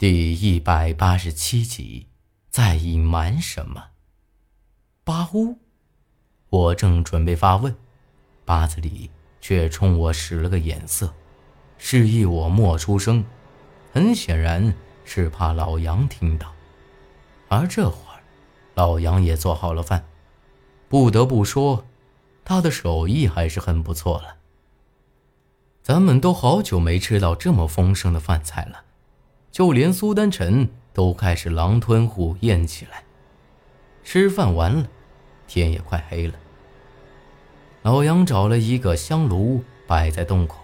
第一百八十七集，在隐瞒什么？八屋，我正准备发问，八子里却冲我使了个眼色，示意我莫出声。很显然是怕老杨听到。而这会儿，老杨也做好了饭，不得不说，他的手艺还是很不错了。咱们都好久没吃到这么丰盛的饭菜了。就连苏丹臣都开始狼吞虎咽起来。吃饭完了，天也快黑了。老杨找了一个香炉摆在洞口，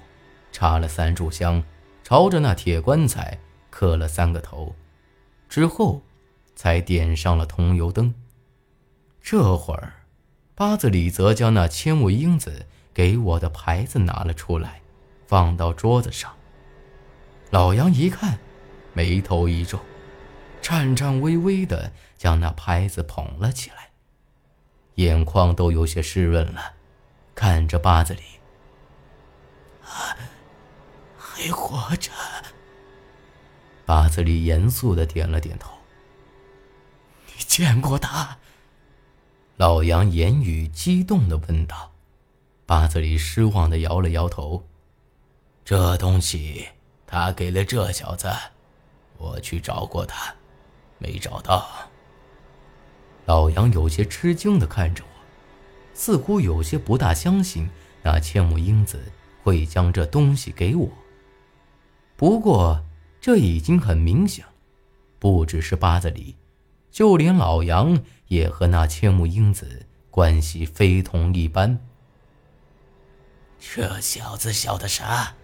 插了三炷香，朝着那铁棺材磕了三个头，之后才点上了桐油灯。这会儿，八子李则将那千木英子给我的牌子拿了出来，放到桌子上。老杨一看。眉头一皱，颤颤巍巍的将那牌子捧了起来，眼眶都有些湿润了，看着八子里，还活着。八子里严肃的点了点头。你见过他？老杨言语激动的问道。八子里失望的摇了摇头。这东西他给了这小子。我去找过他，没找到。老杨有些吃惊的看着我，似乎有些不大相信那千木英子会将这东西给我。不过这已经很明显，不只是八子里，就连老杨也和那千木英子关系非同一般。这小子晓得啥？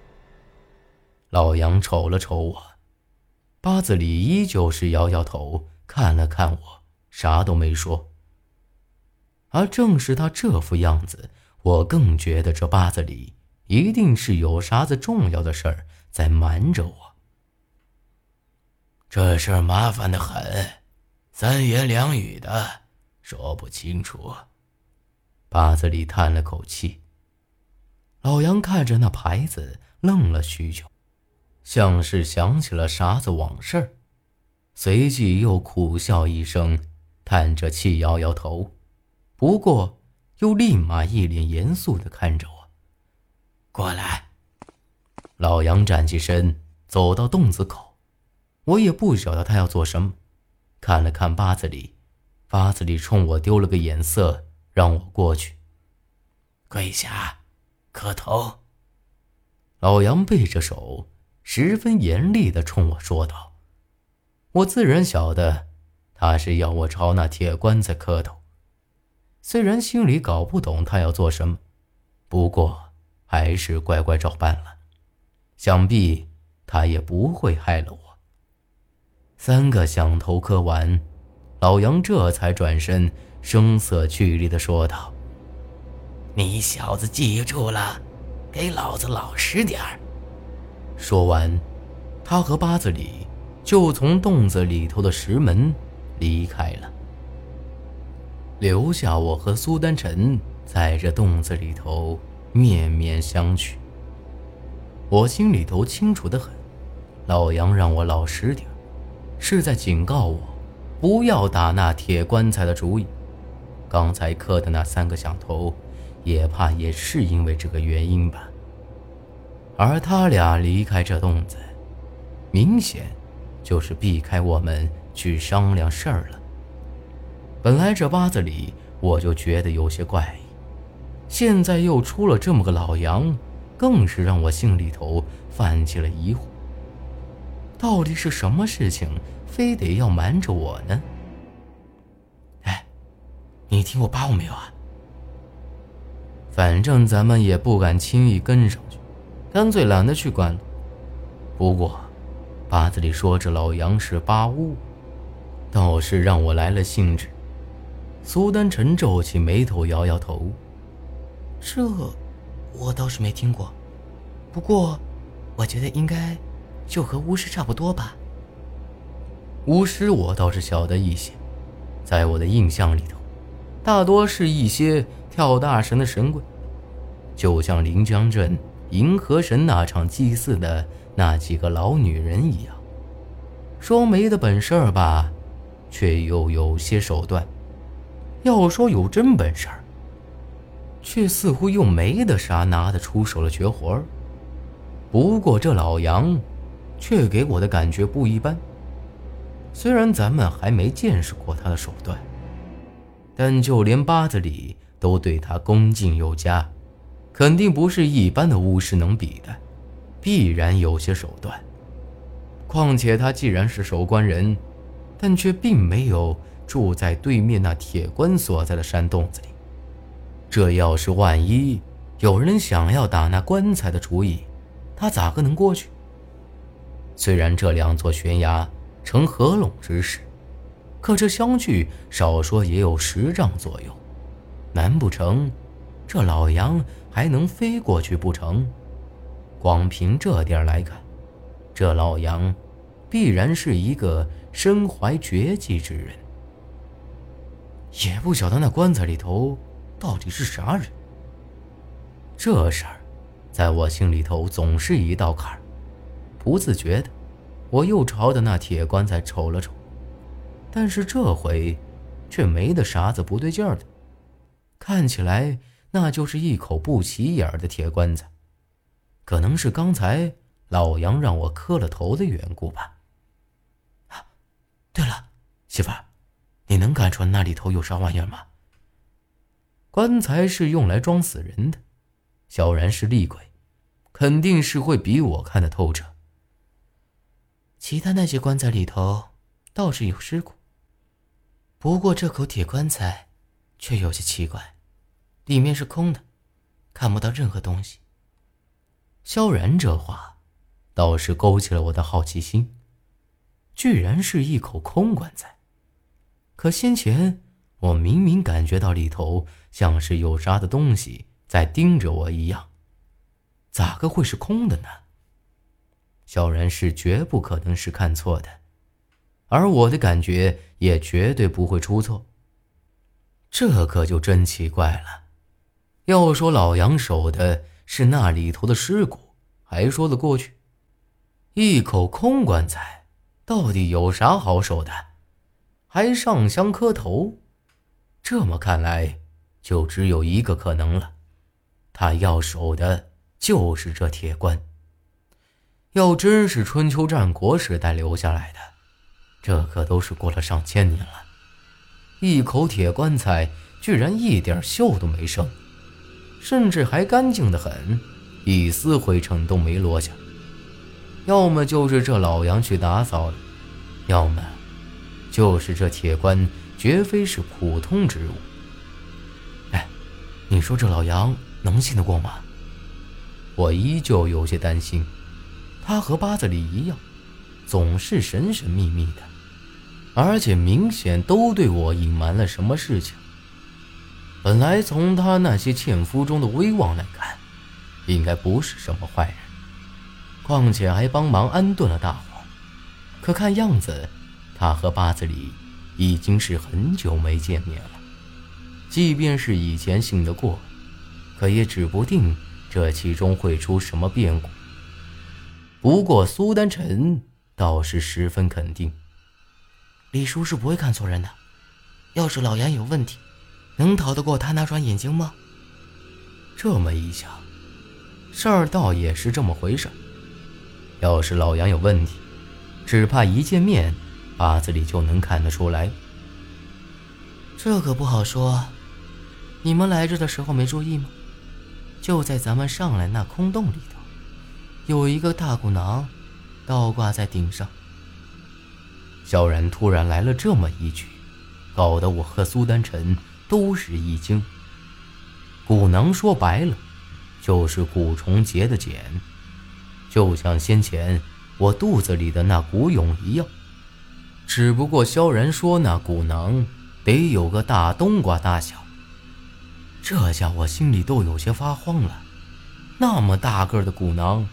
老杨瞅了瞅我。八子里依旧是摇摇头，看了看我，啥都没说。而正是他这副样子，我更觉得这八子里一定是有啥子重要的事儿在瞒着我。这事儿麻烦的很，三言两语的说不清楚。八子里叹了口气。老杨看着那牌子，愣了许久。像是想起了啥子往事，随即又苦笑一声，叹着气摇摇头，不过又立马一脸严肃的看着我。过来，老杨站起身，走到洞子口。我也不晓得他要做什么，看了看八子里，八子里冲我丢了个眼色，让我过去。跪下，磕头。老杨背着手。十分严厉的冲我说道：“我自然晓得，他是要我朝那铁棺材磕头。虽然心里搞不懂他要做什么，不过还是乖乖照办了。想必他也不会害了我。”三个响头磕完，老杨这才转身，声色俱厉的说道：“你小子记住了，给老子老实点儿。”说完，他和八子里就从洞子里头的石门离开了，留下我和苏丹臣在这洞子里头面面相觑。我心里头清楚的很，老杨让我老实点是在警告我不要打那铁棺材的主意。刚才磕的那三个响头，也怕也是因为这个原因吧。而他俩离开这洞子，明显就是避开我们去商量事儿了。本来这八子里我就觉得有些怪异，现在又出了这么个老杨，更是让我心里头泛起了疑惑。到底是什么事情，非得要瞒着我呢？哎，你听过八五没有啊？反正咱们也不敢轻易跟上去。干脆懒得去管。不过，八子里说这老杨是八巫，倒是让我来了兴致。苏丹臣皱起眉头，摇摇头：“这，我倒是没听过。不过，我觉得应该就和巫师差不多吧。巫师我倒是晓得一些，在我的印象里头，大多是一些跳大神的神鬼，就像临江镇。”银河神那场祭祀的那几个老女人一样，说没的本事吧，却又有些手段；要说有真本事，却似乎又没得啥拿得出手的绝活儿。不过这老杨，却给我的感觉不一般。虽然咱们还没见识过他的手段，但就连八子里都对他恭敬有加，肯定不是一般的巫师能比的，必然有些手段。况且他既然是守关人，但却并没有住在对面那铁棺所在的山洞子里。这要是万一有人想要打那棺材的主意，他咋个能过去？虽然这两座悬崖呈合拢之势，可这相距少说也有十丈左右，难不成这老杨还能飞过去不成？光凭这点来看，这老杨。必然是一个身怀绝技之人，也不晓得那棺材里头到底是啥人。这事儿，在我心里头总是一道坎儿。不自觉的，我又朝着那铁棺材瞅了瞅，但是这回却没得啥子不对劲儿的，看起来那就是一口不起眼的铁棺材。可能是刚才老杨让我磕了头的缘故吧。对了，媳妇儿，你能看出那里头有啥玩意儿吗？棺材是用来装死人的，小然是厉鬼，肯定是会比我看得透彻。其他那些棺材里头倒是有尸骨，不过这口铁棺材却有些奇怪，里面是空的，看不到任何东西。萧然这话倒是勾起了我的好奇心。居然是一口空棺材，可先前我明明感觉到里头像是有啥的东西在盯着我一样，咋个会是空的呢？萧然是绝不可能是看错的，而我的感觉也绝对不会出错。这可就真奇怪了。要说老杨守的是那里头的尸骨，还说得过去，一口空棺材。到底有啥好守的？还上香磕头？这么看来，就只有一个可能了，他要守的就是这铁棺。要真是春秋战国时代留下来的，这可都是过了上千年了。一口铁棺材居然一点锈都没剩，甚至还干净的很，一丝灰尘都没落下。要么就是这老杨去打扫的，要么就是这铁棺绝非是普通之物。哎，你说这老杨能信得过吗？我依旧有些担心，他和八子里一样，总是神神秘秘的，而且明显都对我隐瞒了什么事情。本来从他那些纤夫中的威望来看，应该不是什么坏人。况且还帮忙安顿了大伙，可看样子，他和八子里已经是很久没见面了。即便是以前信得过，可也指不定这其中会出什么变故。不过苏丹臣倒是十分肯定，李叔是不会看错人的。要是老杨有问题，能逃得过他那双眼睛吗？这么一想，事儿倒也是这么回事。要是老杨有问题，只怕一见面，八字里就能看得出来。这可不好说。你们来这的时候没注意吗？就在咱们上来那空洞里头，有一个大骨囊，倒挂在顶上。萧然突然来了这么一句，搞得我和苏丹臣都是一惊。骨囊说白了，就是蛊虫结的茧。就像先前我肚子里的那蛊蛹一样，只不过萧然说那蛊囊得有个大冬瓜大小，这下我心里都有些发慌了。那么大个的蛊囊，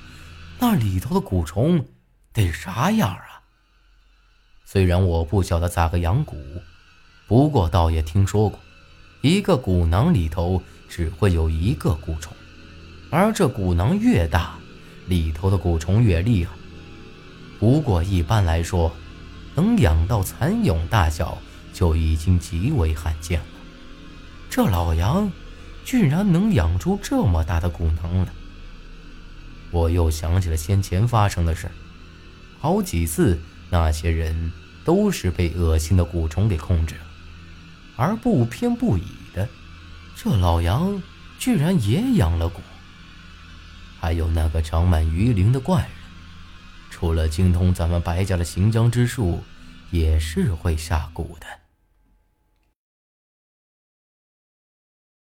那里头的蛊虫得啥样啊？虽然我不晓得咋个养蛊，不过倒也听说过，一个蛊囊里头只会有一个蛊虫，而这蛊囊越大。里头的蛊虫越厉害，不过一般来说，能养到蚕蛹大小就已经极为罕见了。这老杨居然能养出这么大的蛊囊来！我又想起了先前发生的事好几次那些人都是被恶心的蛊虫给控制了，而不偏不倚的，这老杨居然也养了蛊。还有那个长满鱼鳞的怪人，除了精通咱们白家的行将之术，也是会下蛊的。